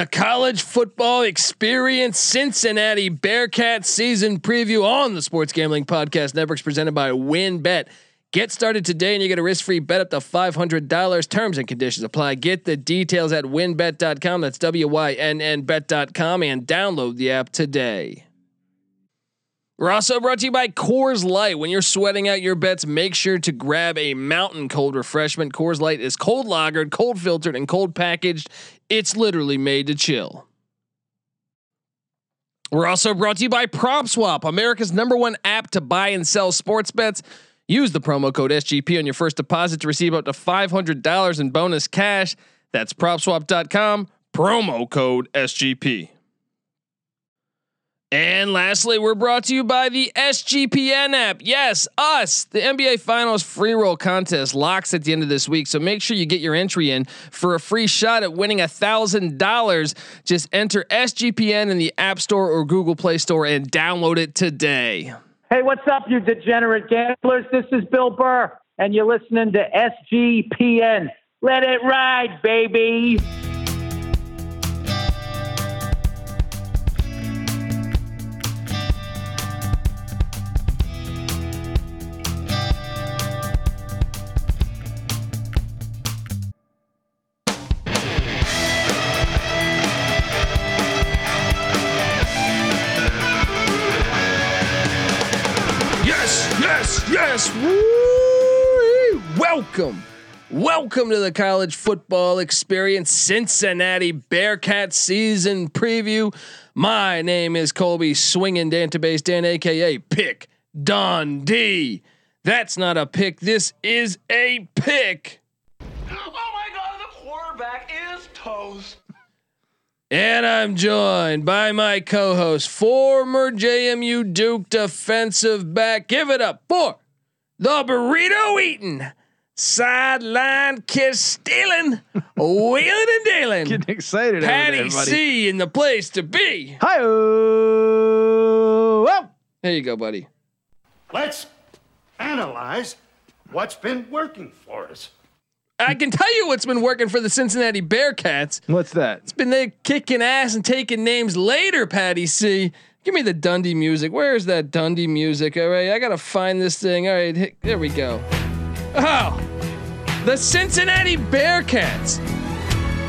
The college football experience Cincinnati Bearcats season preview on the Sports Gambling Podcast Networks presented by WynnBET. Get started today and you get a risk-free bet up to $500. Terms and conditions apply. Get the details at wynnbet.com. That's W-Y-N-N bet.com and download the app today. We're also brought to you by Coors Light. When you're sweating out your bets, make sure to grab a mountain cold refreshment. Coors Light is cold lagered, cold filtered, and cold packaged. It's literally made to chill. We're also brought to you by PropSwap, America's number one app to buy and sell sports bets. Use the promo code SGP on your first deposit to receive up to $500 in bonus cash. That's propswap.com, promo code SGP. And lastly, we're brought to you by the SGPN app. Yes, us. The NBA Finals free roll contest locks at the end of this week. So make sure you get your entry in for a free shot at winning a thousand dollars. Just enter SGPN in the App Store or Google Play Store and download it today. Hey, what's up, you degenerate gamblers? This is Bill Burr, and you're listening to SGPN. Let it ride, baby. Welcome. Welcome to the college football experience Cincinnati Bearcats season preview. My name is Colby Swinging Database Dan, aka Pick Dundee. That's not a pick. This is a pick. Oh my god, the quarterback is toast. And I'm joined by my co-host, former JMU Duke defensive back. Give it up for the burrito eating, sideline kiss stealing, wheeling and dealing. Getting excited, over Patty there, buddy. C in the place to be. Hi, oh, There you go, buddy. Let's analyze what's been working for us. I can tell you what's been working for the Cincinnati Bearcats. what's that? It's been they kicking ass and taking names later, Patty C. Give me the Dundee music. Where's that Dundee music? All right, I gotta find this thing. All right, hit- there we go. Oh, the Cincinnati Bearcats.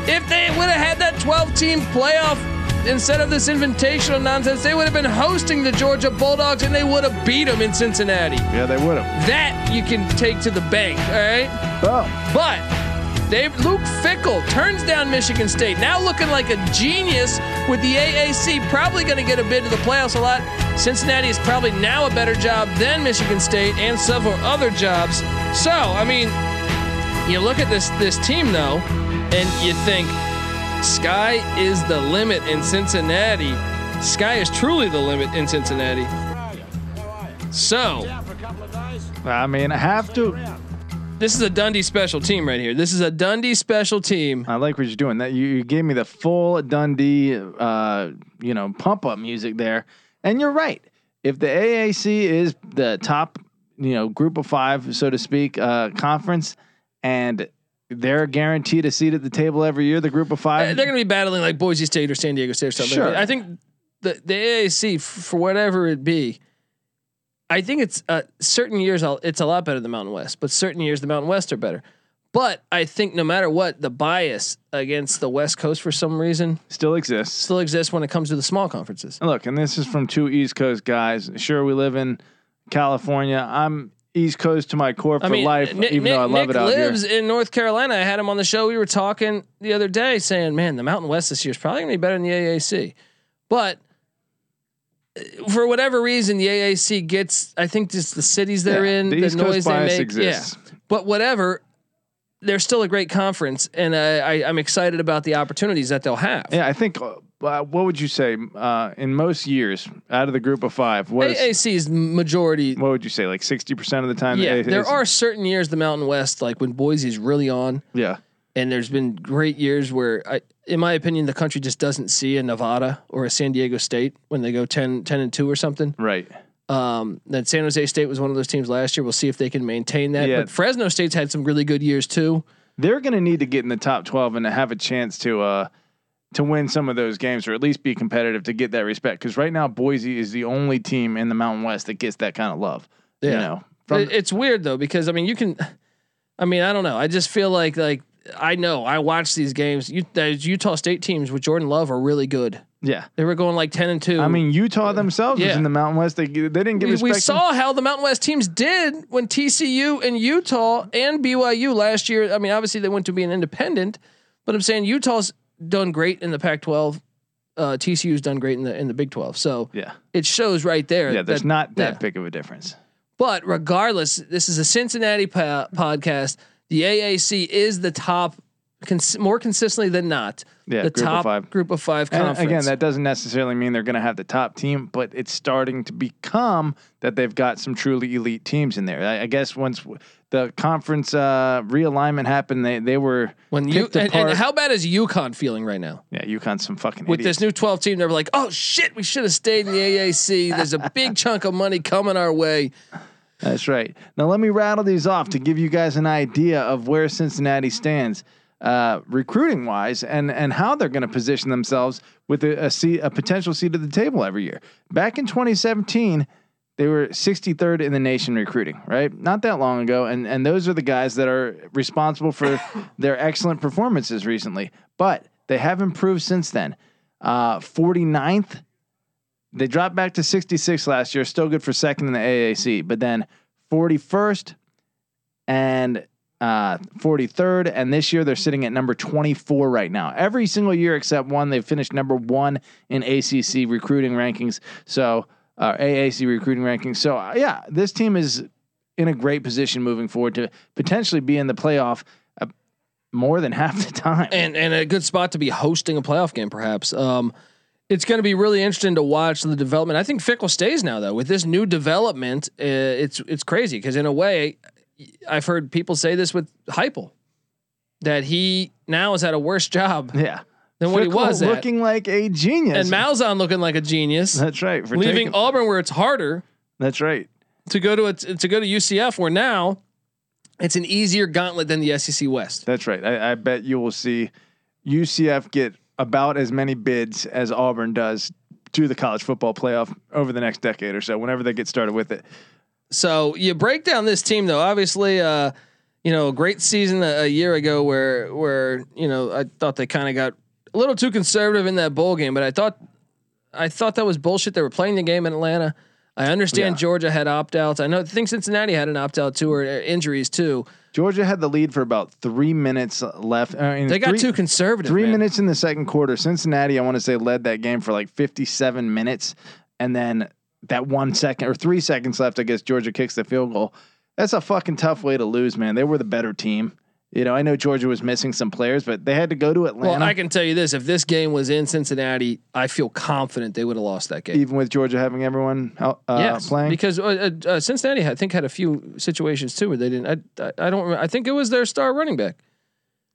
If they would have had that 12 team playoff instead of this invitational nonsense, they would have been hosting the Georgia Bulldogs and they would have beat them in Cincinnati. Yeah, they would have. That you can take to the bank, all right? Oh, But Dave Luke Fickell turns down Michigan State. Now looking like a genius with the AAC, probably going to get a bid to the playoffs a lot. Cincinnati is probably now a better job than Michigan State and several other jobs. So, I mean, you look at this this team though, and you think sky is the limit in Cincinnati. Sky is truly the limit in Cincinnati. So, I mean, I have to. this is a Dundee special team right here. This is a Dundee special team. I like what you're doing. That you, you gave me the full Dundee, uh, you know, pump up music there, and you're right. If the AAC is the top, you know, group of five, so to speak, uh, conference, and they're guaranteed a seat at the table every year, the group of five. They're going to be battling like Boise State or San Diego State or something. Sure. I think the the AAC for whatever it be, I think it's uh, certain years it's a lot better than Mountain West, but certain years the Mountain West are better. But I think no matter what, the bias against the West Coast for some reason still exists. still exists when it comes to the small conferences. Look, and this is from two East Coast guys. Sure, we live in California. I'm East Coast to my core for I mean, life, even Nick, though I love Nick it out here. lives in North Carolina. I had him on the show. We were talking the other day, saying, "Man, the Mountain West this year is probably going to be better than the AAC." But uh, for whatever reason, the AAC gets. I think just the cities they're Yeah, in, the the, noise they make. exists. Yeah, but whatever. They're still a great conference, and I, I, I'm excited about the opportunities that they'll have. Yeah, I think. Uh, what would you say uh, in most years out of the group of five? What is, AAC is majority. what would you say? Like sixty percent of the time? Yeah, it there is- are certain years the Mountain West, like when Boise's really on, Yeah, and there's been great years where I, in my opinion the country just doesn't see a Nevada or a San Diego State when they go 10, 10 and 2 or something right. um that San Jose State was one of those teams last year we'll see if they can maintain that Yeah. but Fresno State's had some really good years too They're going to need to get in the top twelve and to have a chance to uh, to win some of those games or at least be competitive to get that respect. Because right now, Boise is the only team in the Mountain West that gets that kind of love. You know, from It- it's weird though because I mean you can, I mean I don't know. I just feel like like I know I watch these games. You, those Utah State teams with Jordan Love are really good. yeah. They were going like ten and two. I mean, Utah themselves was in the Mountain West. They they didn't get we, we saw how the Mountain West teams did when TCU and Utah and BYU last year. I mean, obviously they went to be an independent, but I'm saying Utah's done great in the Pac-12. Uh, TCU's done great in the in the Big 12. So Yeah, it shows right there. yeah. There's that- not that yeah. big of a difference. But regardless, this is a Cincinnati po- podcast. The AAC is the top, cons- more consistently than not, Yeah, the group of top five. group of five And conference. again, that doesn't necessarily mean they're going to have the top team, but it's starting to become that they've got some truly elite teams in there. I, I guess once the conference uh, realignment happened, they they were when you picked and, apart. and how bad is UConn feeling right now? yeah, UConn's some fucking with idiots. this new 12 team, they're like, oh shit, we should have stayed in the AAC. There's a big chunk of money coming our way. That's right. Now let me rattle these off to give you guys an idea of where Cincinnati stands uh, recruiting wise and and how they're going to position themselves with a, a seat, a potential seat at the table every year. Back in 2017, they were 63rd in the nation recruiting, right? Not that long ago, and and those are the guys that are responsible for their excellent performances recently. But they have improved since then. Uh, 49th they dropped back to 66 last year, still good for second in the AAC, but then 41st and uh, 43rd, and this year they're sitting at number 24 right now. Every single year except one, they've finished number one in ACC recruiting rankings. So uh, AAC recruiting rankings. So uh, yeah, this team is in a great position moving forward to potentially be in the playoff uh, more than half the time. And and a good spot to be hosting a playoff game, perhaps. Um, it's going to be really interesting to watch the development. I think Fickell stays now, though. With this new development, uh, it's it's crazy because in a way, I've heard people say this with Heupel, that he now has had a worse job yeah, than what he Fickell was at. looking like a genius. and Malzahn looking like a genius, That's right. For leaving taking- Auburn where it's harder. that's right. to go to a, to go to UCF where now it's an easier gauntlet than the SEC West. That's right. I, I bet you will see UCF get about as many bids as Auburn does to the college football playoff over the next decade or so, whenever they get started with it. So you break down this team though. Obviously, uh, you know, a great season a, a year ago where where you know I thought they kind of got a little too conservative in that bowl game, but I thought I thought that was bullshit. They were playing the game in Atlanta. I understand Yeah. Georgia had opt outs. I know I think Cincinnati had an opt out too or uh, injuries too. Georgia had the lead for about three minutes left. I mean, They got three, too conservative. Three man. minutes in the second quarter. Cincinnati, I want to say, led that game for like 57 minutes. And then that one second or three seconds left, I guess Georgia kicks the field goal. That's a fucking tough way to lose, man. They were the better team. You know, I know Georgia was missing some players, but they had to go to Atlanta. Well, I can tell you this: if this game was in Cincinnati, I feel confident they would have lost that game. even with Georgia having everyone out, uh, yes, playing. because uh, uh, uh, Cincinnati, I think, had a few situations too where they didn't. I, I, I don't. remember. I think it was their star running back.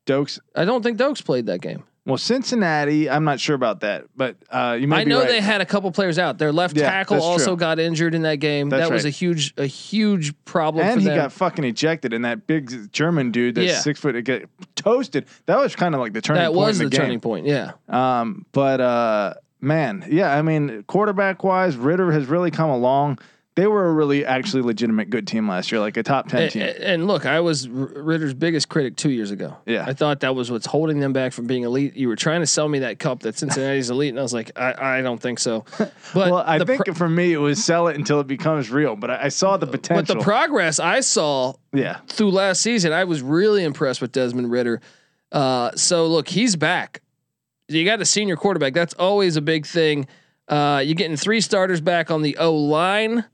Doaks. I don't think Doaks played that game. Well, Cincinnati, I'm not sure about that, but uh, you might I know right. they had a couple players out. Their left Yeah, tackle also true. got injured in that game. That's that was right. a huge, a huge problem and he them. got fucking ejected, and that big German dude, that's Yeah. six foot, get toasted. That was kind of like the turning that point was the, the, game. turning point. Yeah. Um, but uh, man, yeah, I mean, quarterback wise, Ridder has really come along. They were a really actually legitimate good team last year, like a top ten And, team. and look, I was Ridder's biggest critic two years ago. Yeah. I thought that was what's holding them back from being elite. You were trying to sell me that cup that Cincinnati's elite, and I was like, I, I don't think so. But well, I think pro- for me it was sell it until it becomes real. But I, I saw the potential. but the progress I saw yeah, through last season, I was really impressed with Desmond Ridder. Uh, so look, he's back. You got a senior quarterback. That's always a big thing. Uh, you're getting three starters back on the O line.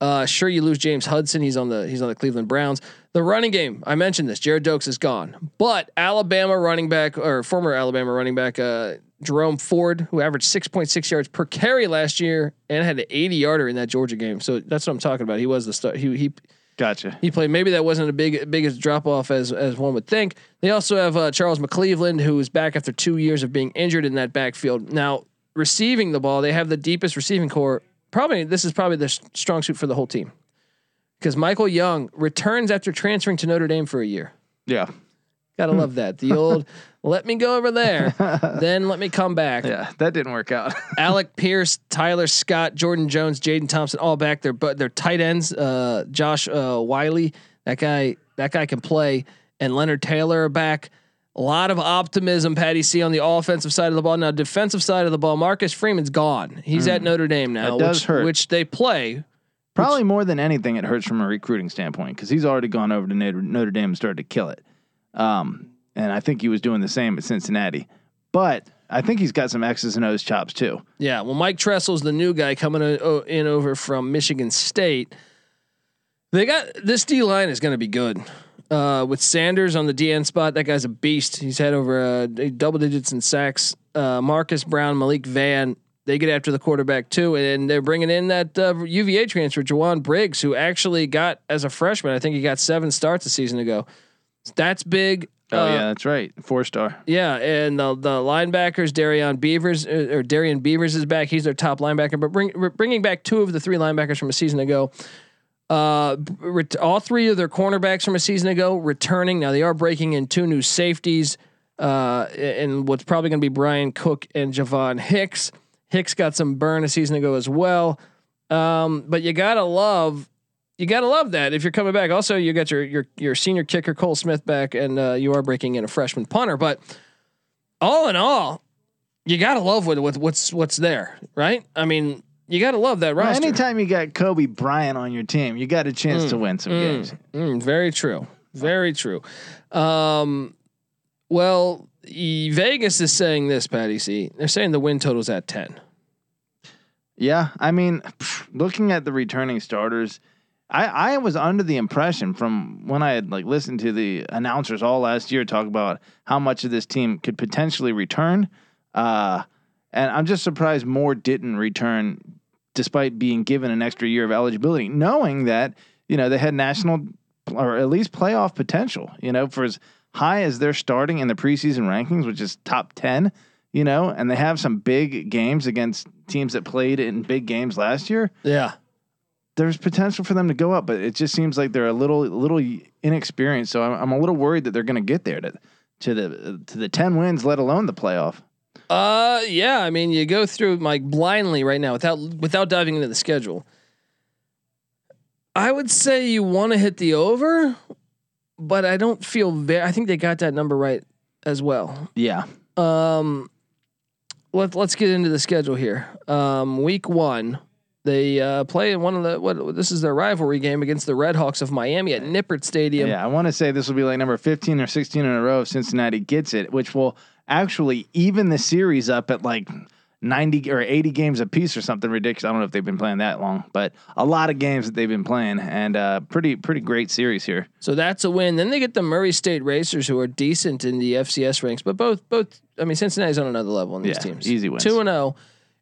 Uh, sure, you lose James Hudson. He's on the he's on the Cleveland Browns. The running game. I mentioned this. Gerrid Doaks is gone, but Alabama running back or former Alabama running back uh, Jerome Ford, who averaged six point six yards per carry last year and had an eighty yarder in that Georgia game. So that's what I'm talking about. He was the start. He he gotcha. he played. Maybe that wasn't a big biggest drop off as as one would think. They also have uh, Charles McClelland, who is back after two years of being injured in that backfield. Now receiving the ball, they have the deepest receiving corps. Probably this is probably the strong suit for the whole team, because Michael Young returns after transferring to Notre Dame for a year. Yeah, Gotta love that. The old let me go over there, then let me come back. Yeah, that didn't work out. Alec Pierce, Tyler Scott, Jordan Jones, Jaden Thompson, all back there, but they're tight ends. Uh, Josh uh, Whyle, that guy, that guy can play, and Leonard Taylor are back. A lot of optimism, Patty C, on the offensive side of the ball. Now, defensive side of the ball, Marcus Freeman's gone. He's at Notre Dame now, Hmm. That does which, hurt. which they play. Probably more than anything, it hurts from a recruiting standpoint because he's already gone over to Notre, Dame and started to kill it. Um, and I think he was doing the same at Cincinnati. But I think he's got some X's and O's chops too. Yeah, well, Mike Tressel's the new guy coming in, in over from Michigan State. They got this D line is going to be good. Uh, with Sanders on the DN spot, that guy's a beast. He's had over uh, double digits in sacks. Uh, Marcus Brown, Malik Vann, they get after the quarterback too, and they're bringing in that uh, UVA transfer, Jowon Briggs, who actually got as a freshman. I think he got seven starts a season ago. That's big. Oh Uh, yeah, that's right, four star. yeah, and the, the linebackers, Darian Beavers uh, or Darian Beavers is back. He's their top linebacker, but bring, bringing back two of the three linebackers from a season ago. Uh, ret- all three of their cornerbacks from a season ago returning. Now they are breaking in two new safeties, uh, and what's probably going to be Bryan Cook and Javon Hicks. Hicks got some burn a season ago as well. Um, but you gotta love, you gotta love that if you're coming back. Also, you got your your your senior kicker Cole Smith back, and uh, you are breaking in a freshman punter. But all in all, you gotta love what, what what's what's there, right? I mean, you gotta love that Well, roster. anytime you got Coby Bryant on your team, you got a chance to win some games. Mm, very true. Very true. Um, well, e- Vegas is saying this, Patty C. They're saying the win total's at ten. Yeah, I mean, pff, looking at the returning starters, I I was under the impression from when I had like listened to the announcers all last year talk about how much of this team could potentially return, uh, and I'm just surprised more didn't return, despite being given an extra year of eligibility, knowing that you know they had national or at least playoff potential. You know, for as high as they're starting in the preseason rankings, which is top ten you know, and they have some big games against teams that played in big games last year. Yeah. There's potential for them to go up, but it just seems like they're a little little inexperienced. So I'm, I'm a little worried that they're going to get there to to the to the ten wins, let alone the playoff. Uh, yeah. I mean, you go through like blindly right now without without diving into the schedule. I would say you want to hit the over, but I don't feel very. I think they got that number right as well. Yeah, Um, let let's get into the schedule here. Um, week one, they uh, play in one of the what this is their rivalry game against the Red Hawks of Miami at Nippert Stadium. yeah. I want to say this will be like number 15 or 16 in a row if Cincinnati gets it, which will actually even the series up at like 90 or 80 games a piece or something ridiculous. I don't know if they've been playing that long, but a lot of games that they've been playing and uh, pretty pretty great series here. So that's a win. Then they get the Murray State Racers, who are decent in the FCS ranks, but both both. I mean, Cincinnati's on another level in these Yeah, teams. easy wins. Two and zero,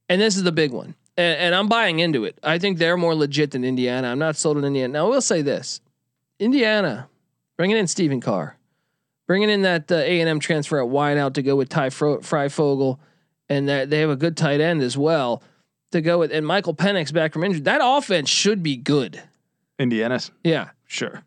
and this is the big one. And, and I'm buying into it. I think they're more legit than Indiana. I'm not sold on Indiana. Now, I will say this: Indiana, bringing in Stephen Carr, bringing in that uh, A and M transfer at wideout to go with Ty Fro- Fryfogle, and that they have a good tight end as well to go with, and Michael Penix back from injury. That offense should be good. Indiana's Yeah, sure.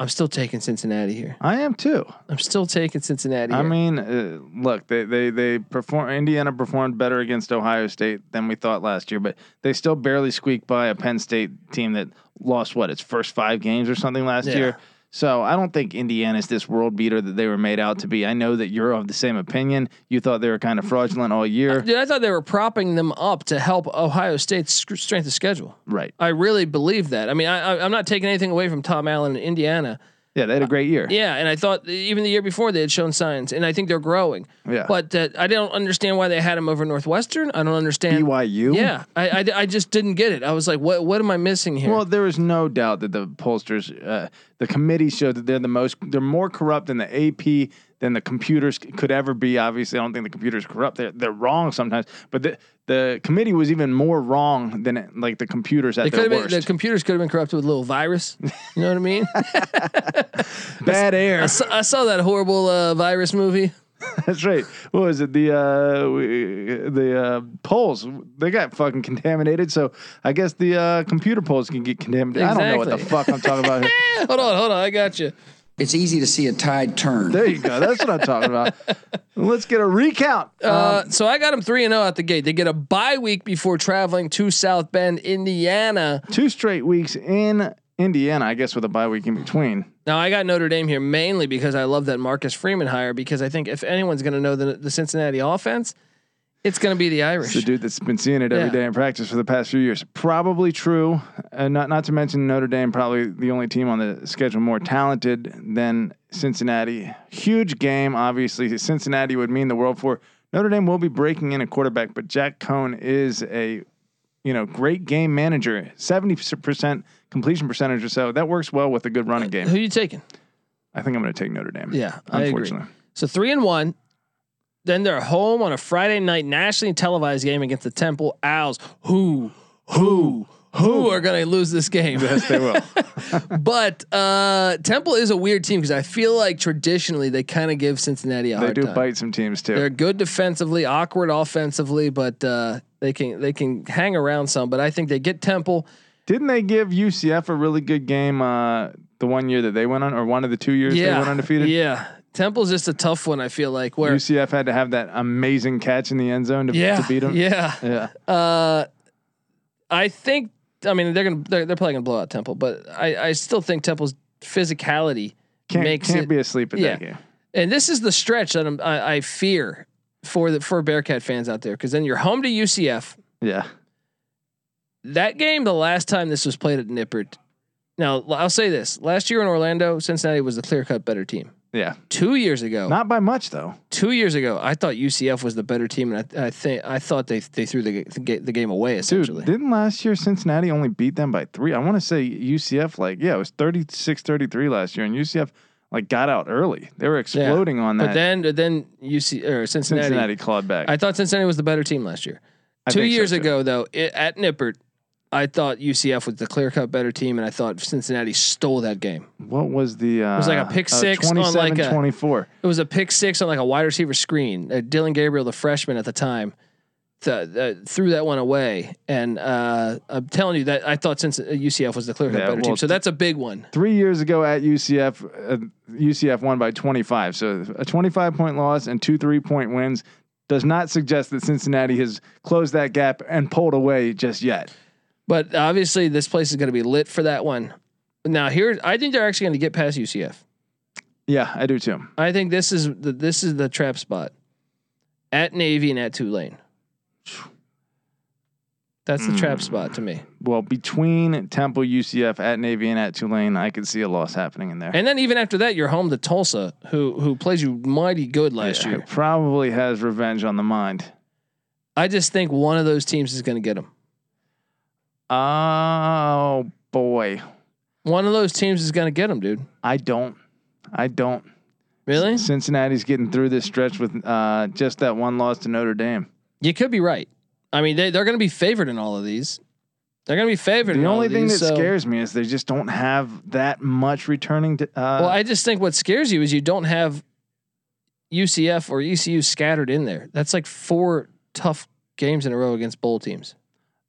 I'm still taking Cincinnati here. I am too. I'm still taking Cincinnati. I here. mean, uh, look, they they they perform. Indiana performed better against Ohio State than we thought last year, but they still barely squeaked by a Penn State team that lost what its first five games or something last Yeah. year. So I don't think Indiana's this world beater that they were made out to be. I know that you're of the same opinion. You thought they were kind of fraudulent all year, Dude, I thought they were propping them up to help Ohio State's strength of schedule. right? I really believe that. I mean, I, I, I'm not taking anything away from Tom Allen in Indiana. Yeah, they had a great year. Yeah, and I thought even the year before they had shown signs, and I think they're growing. Yeah. But uh, I don't understand why they had him over Northwestern. I don't understand. BYU. Yeah, I, I, I just didn't get it. I was like, what what am I missing here? Well, there is no doubt that the pollsters, uh, the committee showed that they're the most, they're more corrupt than the AP than the computers could ever be. Obviously, I don't think the computers corrupt. They're they're wrong sometimes, but the the committee was even more wrong than like the computers at they their worst. been the computers could have been corrupted with a little virus. You know what I mean? Bad air. I, saw, I saw that horrible uh, virus movie. That's right. What was it? The uh, we- the uh, polls they got fucking contaminated. So I guess the uh, computer polls can get contaminated. I don't know what the fuck I'm talking about here. hold on, hold on. I got you. It's easy to see a tide turn. There you go. That's what I'm talking about. Let's get a recount. Uh, so I got them three and zero out the gate. They get a bye week before traveling to South Bend, Indiana. Two straight weeks in Indiana, I guess, with a bye week in between. Now I got Notre Dame here mainly because I love that Marcus Freeman hire. Because I think if anyone's going to know the, the Cincinnati offense, it's going to be the Irish. It's the dude that's been seeing it every Yeah. day in practice for the past few years. Probably true. And not not to mention Notre Dame, probably the only team on the schedule more talented than Cincinnati. Huge game, obviously. Cincinnati would mean the world for. Notre Dame will be breaking in a quarterback, but Jack Coan is a you know great game manager. Seventy percent completion percentage or so. That works well with a good running uh, game. Who are you taking? I think I'm going to take Notre Dame. Yeah, I agree. unfortunately. So three and one. Then they're home on a Friday night nationally televised game against the Temple Owls. Who, who, who are going to lose this game? Yes, they will. but uh, Temple is a weird team because I feel like traditionally they kind of give Cincinnati a they hard do time. bite some teams too. They're good defensively, awkward offensively, but uh, they can they can hang around some. But I think they get Temple. Didn't they give UCF a really good game uh, the one year that they went on, or one of the two years they went undefeated? yeah. Temple's just a tough one. I feel like where UCF had to have that amazing catch in the end zone to, yeah to beat them. yeah. yeah. Uh, I think. I mean, they're gonna they're, they're probably gonna blow out Temple, but I I still think Temple's physicality Can't makes can't it. be asleep at yeah. that game. and this is the stretch that I'm, I, I fear for the for Bearcat fans out there because then you're home to UCF. Yeah. That game, the last time this was played at Nippert. Now I'll say this: last year in Orlando, Cincinnati was the clear cut better team. Yeah. Two years ago, Not by much though. two years ago, I thought UCF was the better team, and I, I think I thought they they threw the, ga- the, ga- the game away essentially. Dude, didn't last year Cincinnati only beat them by three? I want to say UCF, like, yeah, it was 36 33 last year, and UCF, like, got out early. They were exploding on that. But then then UC or Cincinnati. Cincinnati clawed back. I thought Cincinnati was the better team last year. I Two think so, years too. ago, though, it, at Nippert, I thought UCF was the clear cut better team, and I thought Cincinnati stole that game. what was the. Uh, it was like a pick six on, like, a- 24. It was a pick six on like a wide receiver screen. Uh, Dillon Gabriel, the freshman at the time, th- th- threw that one away. And uh, I'm telling you that I thought since UCF was the clear cut Yeah, better well, team, so that's a big one. Three years ago at UCF, uh, UCF won by 25. So a 25 point loss and two three point wins does not suggest that Cincinnati has closed that gap and pulled away just yet. But obviously, this place is going to be lit for that one. Now, here, I think they're actually going to get past UCF. Yeah, I do too. I think this is the this is the trap spot at Navy and at Tulane. That's the trap hmm. spot to me. Well, between Temple, UCF, at Navy, and at Tulane, I could see a loss happening in there. And then even after that, you're home to Tulsa, who who plays you mighty good last Yeah, year. Probably has revenge on the mind. I just think one of those teams is going to get them. Oh boy, One of those teams is going to get them, dude. I don't. I don't. Really? Cincinnati's getting through this stretch with uh, just that one loss to Notre Dame. You could be right. I mean, they they're going to be favored in all of these. They're going to be favored. in The all only of thing that so- scares me is they just don't have that much returning. To, uh, Well, I just think what scares you is you don't have UCF or ECU scattered in there. That's like four tough games in a row against bowl teams.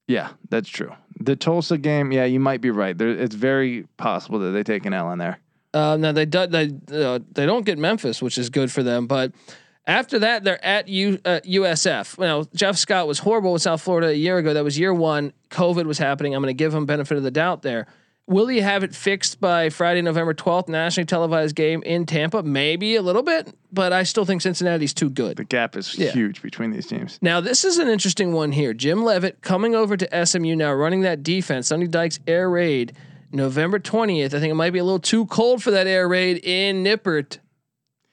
yeah, that's true. The Tulsa game, yeah, you might be right. There, it's very possible that they take an L in there. Uh, now they do, they uh, they don't get Memphis, which is good for them. But after that, they're at U, uh, USF. Now Jeff Scott was horrible with South Florida a year ago. That was year one. COVID was happening. I'm going to give him benefit of the doubt there. Will he have it fixed by Friday, November 12th, nationally televised game in Tampa? Maybe a little bit, but I still think Cincinnati's too good. The gap is Yeah. huge between these teams. Now, this is an interesting one here. Jim Leavitt coming over to SMU now, running that defense. Sonny Dykes air raid, November 20th. I think it might be a little too cold for that air raid in Nippert,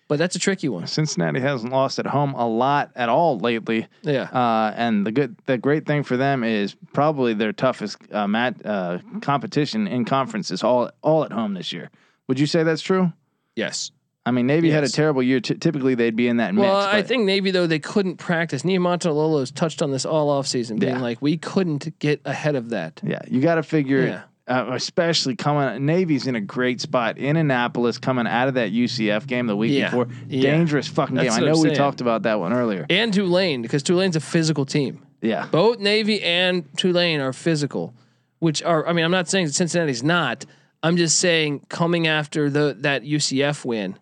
but that's a tricky one. Cincinnati hasn't lost at home a lot at all lately. Yeah. Uh, and the good, the great thing for them is probably their toughest uh, mat, uh, competition in conference is all all at home this year. Would you say that's true? yes. I mean, Navy had a terrible year. T- typically, they'd be in that mix. Well, I think Navy, though, they couldn't practice. Lolo's touched on this all offseason, being Yeah. like, we couldn't get ahead of that. Yeah, you got to figure, Yeah. Uh, especially coming. Navy's in a great spot in Annapolis, coming out of that UCF game the week Yeah. before. Yeah. Dangerous fucking That's game. I know we talked about that one earlier. And Tulane, because Tulane's a physical team. Yeah, Both Navy and Tulane are physical, which are, I mean, I'm not saying Cincinnati's not. I'm just saying, coming after the that UCF win,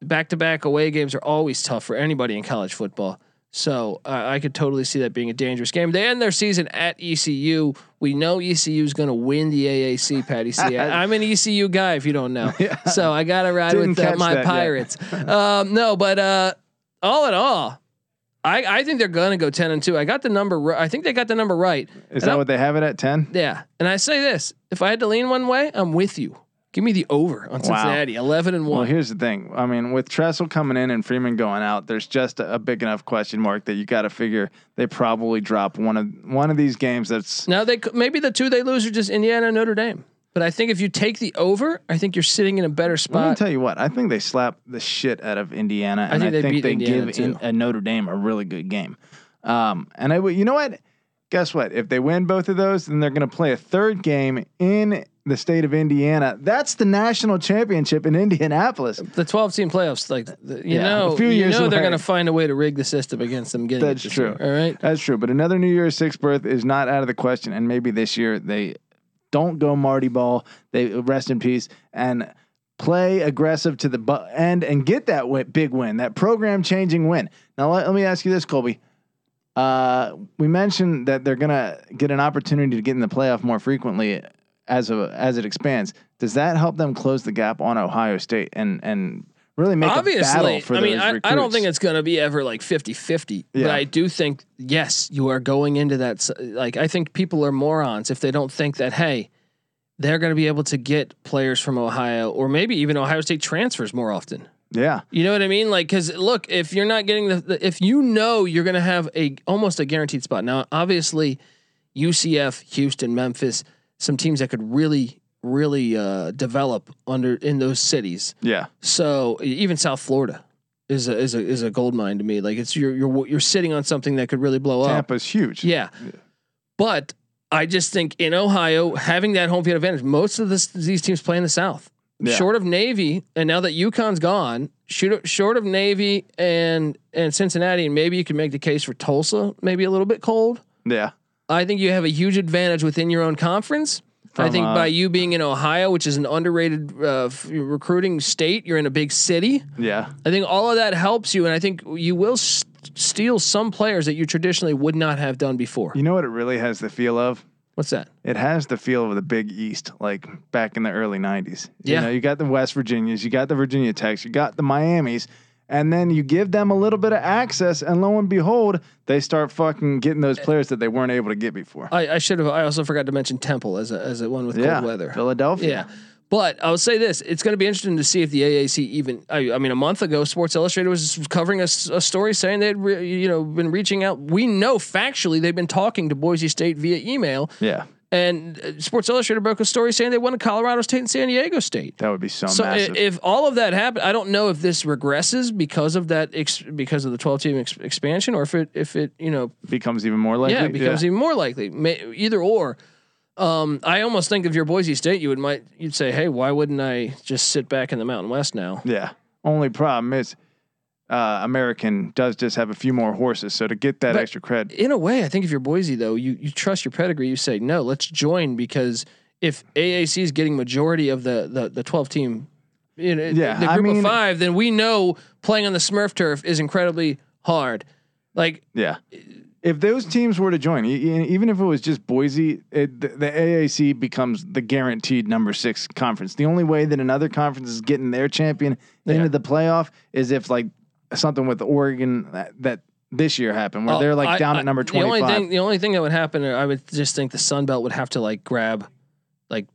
back to back away games are always tough for anybody in college football. So uh, I could totally see that being a dangerous game. They end their season at ECU. We know ECU is going to win the AAC. Patty C. I'm an ECU guy, if you don't know. So I got to ride Didn't with uh, my. Pirates. um, no, but uh, all in all, I, I think they're going to go ten and two. I got the number. I think they got the number right. Is And that I'm- what they have it at ten? Yeah, and I say this: if I had to lean one way, I'm with you. Give me the over on Cincinnati, eleven and one. Well, here's the thing. I mean, with Tressel coming in and Freeman going out, there's just a, a big enough question mark that you got to figure they probably drop one of one of these games. That's now they could- maybe the two they lose are just Indiana and Notre Dame. But I think if you take the over, I think you're sitting in a better spot. Let me tell you what. I think they slap the shit out of Indiana, and I think they think they, give in, uh, Notre Dame a really good game. Um, and I, would- you know what? Guess what? If they win both of those, then they're going to play a third game in the state of Indiana. That's the national championship in Indianapolis. the 12 team playoffs, like the, you Yeah, know, a few you know they're going to find a way to rig the system against them getting. That's true. year, all right. That's true. But another New Year's Six berth is not out of the question. And maybe this year they don't go Marty Ball. They rest in peace and play aggressive to the bu- end and get that win, big win, that program changing win. Now let, let me ask you this, Colby. Uh, we mentioned that they're gonna get an opportunity to get in the playoff more frequently as a as it expands. Does that help them close the gap on Ohio State and and really make a battle Obviously, for I mean, I, I don't think it's going to be ever like 50 50, but I do think, yes, you are going into that. Like, I think people are morons if they don't think that, hey, they're going to be able to get players from Ohio or maybe even Ohio State transfers more often. Yeah. You know what I mean? Like, because look, if you're not getting the, the, if you know you're going to have a almost a guaranteed spot. Now, obviously, UCF, Houston, Memphis, some teams that could really, really uh, develop under in those cities. Yeah. So even South Florida is a is a is a gold mine to me. Like it's you're you're you're sitting on something that could really blow up. Tampa's huge. Yeah. But I just think in Ohio having that home field advantage, most of this these teams play in the South. Yeah. Short of Navy, and now that UConn's gone, short short of Navy and and Cincinnati, and maybe you can make the case for Tulsa, maybe a little bit cold. Yeah. I think you have a huge advantage within your own conference. I think uh, by you being in Ohio, which is an underrated uh, f- recruiting state, you're in a big city. Yeah. I think all of that helps you, and I think you will s steal some players that you traditionally would not have done before. You know what it really has the feel of? What's that? It has the feel of the Big East, like back in the early '90s. Yeah. You know, you got the West Virginias, you got the Virginia Techs, you got the Miamis, and then you give them a little bit of access, and lo and behold, they start fucking getting those players that they weren't able to get before. I, I should have. I also forgot to mention Temple as a as a one with yeah, cold weather. Philadelphia. Yeah. But I'll say this: it's going to be interesting to see if the AAC even. I, I mean, a month ago, Sports Illustrated was covering a story saying they'd re, you know been reaching out. We know factually they've been talking to Boise State via email, yeah, and uh, Sports Illustrated broke a story saying they won Colorado State and San Diego State. that would be so, So massive. if all of that happened, I don't know if this regresses because of that ex, because of the twelve team ex, expansion, or if it if it you know becomes even more likely. yeah it becomes even more likely. May, either or. Um, I almost think if you're Boise State, you would might you'd say, hey, why wouldn't I just sit back in the Mountain West now? yeah. Only problem is, uh, American does just have a few more horses, so to get that But- extra cred, In a way, I think if you're Boise though, you you trust your pedigree. You say no, let's join because if AAC is getting majority of the the the 12 team, you know, Yeah, the I group mean- of five, then we know playing on the Smurf turf is incredibly hard. Like Yeah. If those teams were to join, even if it was just Boise, it, the, the AAC becomes the guaranteed number six conference. The only way that another conference is getting their champion Yeah. into the playoff is if like something with Oregon that, that this year happened, where Oh, they're like I- down I- at number The twenty only thing, the only thing that would happen, I would just think the Sun Belt would have to like grab, like,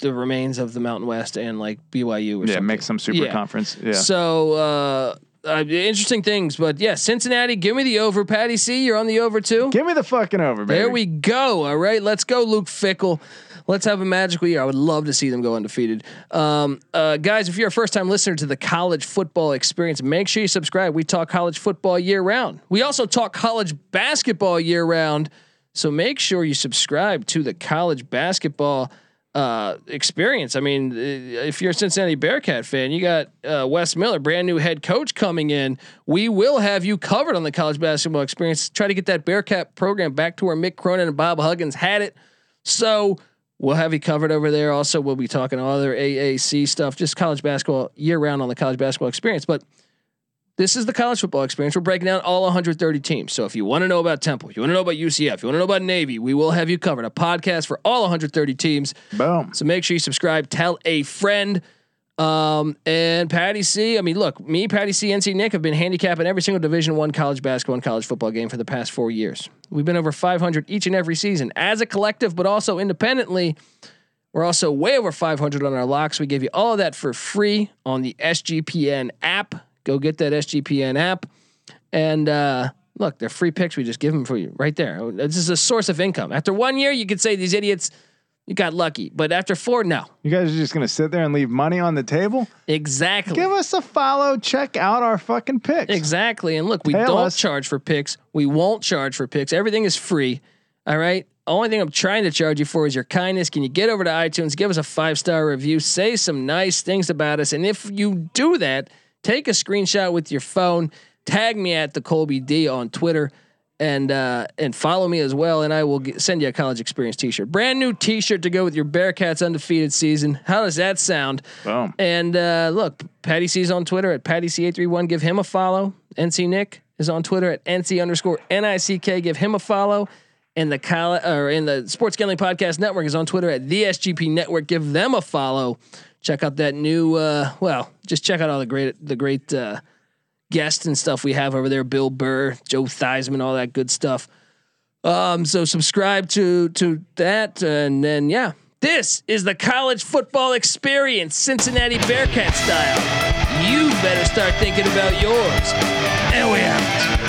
the remains of the Mountain West and like BYU or Yeah, something. make some super Yeah. conference. Yeah. So uh, uh, interesting things, but yeah, Cincinnati, give me the over. Patty C, you're on the over too. Give me the fucking over, baby. There we go. All right, let's go, Luke Fickell. Let's have a magical year. I would love to see them go undefeated. Um, uh, guys, if you're a first time listener to the college football experience, make sure you subscribe. We talk college football year round. We also talk college basketball year round. So make sure you subscribe to the college basketball uh, experience. I mean, uh, if you're a Cincinnati Bearcat fan, you got uh, Wes Miller, brand new head coach coming in. We will have you covered on the college basketball experience. Try to get that Bearcat program back to where Mick Cronin and Bob Huggins had it. So We'll have you covered over there. Also, we'll be talking other AAC stuff, just college basketball year round on the college basketball experience. But this is the college football experience. We're breaking down all 130 teams. So if you want to know about Temple, you want to know about UCF, you want to know about Navy, we will have you covered. A podcast for all 130 teams. Boom. So make sure you subscribe. Tell a friend. Um, and Patty C. I mean, look, me, Patty C, NC Nick have been handicapping every single Division One college basketball and college football game for the past four years. We've been over 500 each and every season as a collective, but also independently. We're also way over 500 on our locks. We give you all of that for free on the SGPN app. Go get that SGPN app, and uh, look, they're free picks. We just give them for you right there. This is a source of income. After one year, you could say these idiots. You got lucky, but after four, no, You guys are just gonna sit there and leave money on the table? exactly. Give us a follow. Check out our fucking picks. Exactly. And look, we Tell don't us. charge for picks. We won't charge for picks. Everything is free. All right. Only thing I'm trying to charge you for is your kindness. Can you get over to iTunes, give us a five star review, say some nice things about us, and if you do that, take a screenshot with your phone, tag me at the Colby D on Twitter, and uh, and follow me as well, and I will get, send you a college experience T-shirt, brand new T-shirt to go with your Bearcats undefeated season. How does that sound? Boom. And uh, look, Patty C's on Twitter at Patty C831. Give him a follow. NC Nick is on Twitter at NC underscore NICK. Give him a follow. And the coll- or in the Sports Gambling Podcast Network is on Twitter at the SGP Network. Give them a follow. Check out that new. Uh, well, just check out all the great the great uh, guests and stuff we have over there. Bill Burr, Joe Theismann, all that good stuff. Um, so subscribe to to that, and then yeah, this is the college football experience, Cincinnati Bearcat style. You better start thinking about yours. And we out.